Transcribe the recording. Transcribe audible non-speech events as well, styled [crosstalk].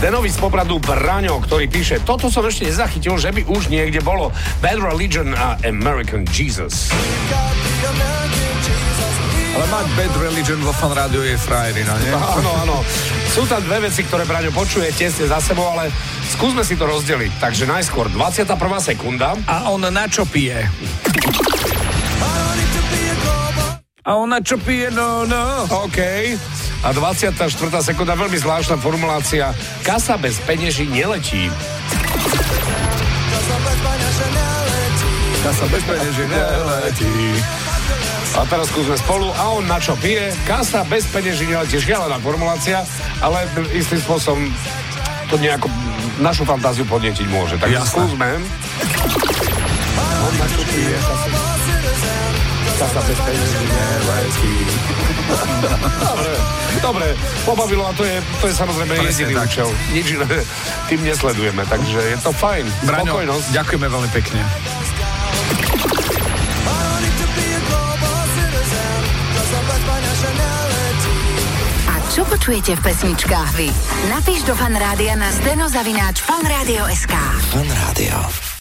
Denovi z Popradu Braňo, ktorý píše, toto som ešte nezachytil, že by už niekde bolo Bad Religion a American Jesus. Ale mať Bad Religion vo fan rádiu je frajerina, nie? [laughs] Áno, áno. Sú tam dve veci, ktoré Braňo počuje tesne za sebou, ale skúsme si to rozdeliť. Takže najskôr 21. sekunda. A on na čo pije? A ona čo pije, no, no. OK. A 24. sekunda, veľmi zvláštna formulácia. Kasa bez peňeží neletí. Kasa bez peňeží neletí. A teraz skúsme spolu. A on na čo pije? Kasa bez peňeží neletí. Šialená formulácia, ale istým spôsobom to nejako našu fantáziu podnetiť môže. Takže Jasné. skúsme. On na čo pije? Kasa, kasa bez peňeží neletí. Dobre, dobre, pobavilo a to je, to je samozrejme Presne jediný tak. účel. Nič iné [laughs] tým nesledujeme, takže je to fajn. Braňo, Spokojnosť. ďakujeme veľmi pekne. A čo počujete v pesničkách vy? Napíš do fanrádia na steno zavináč fanradio.sk. Fan Rádio.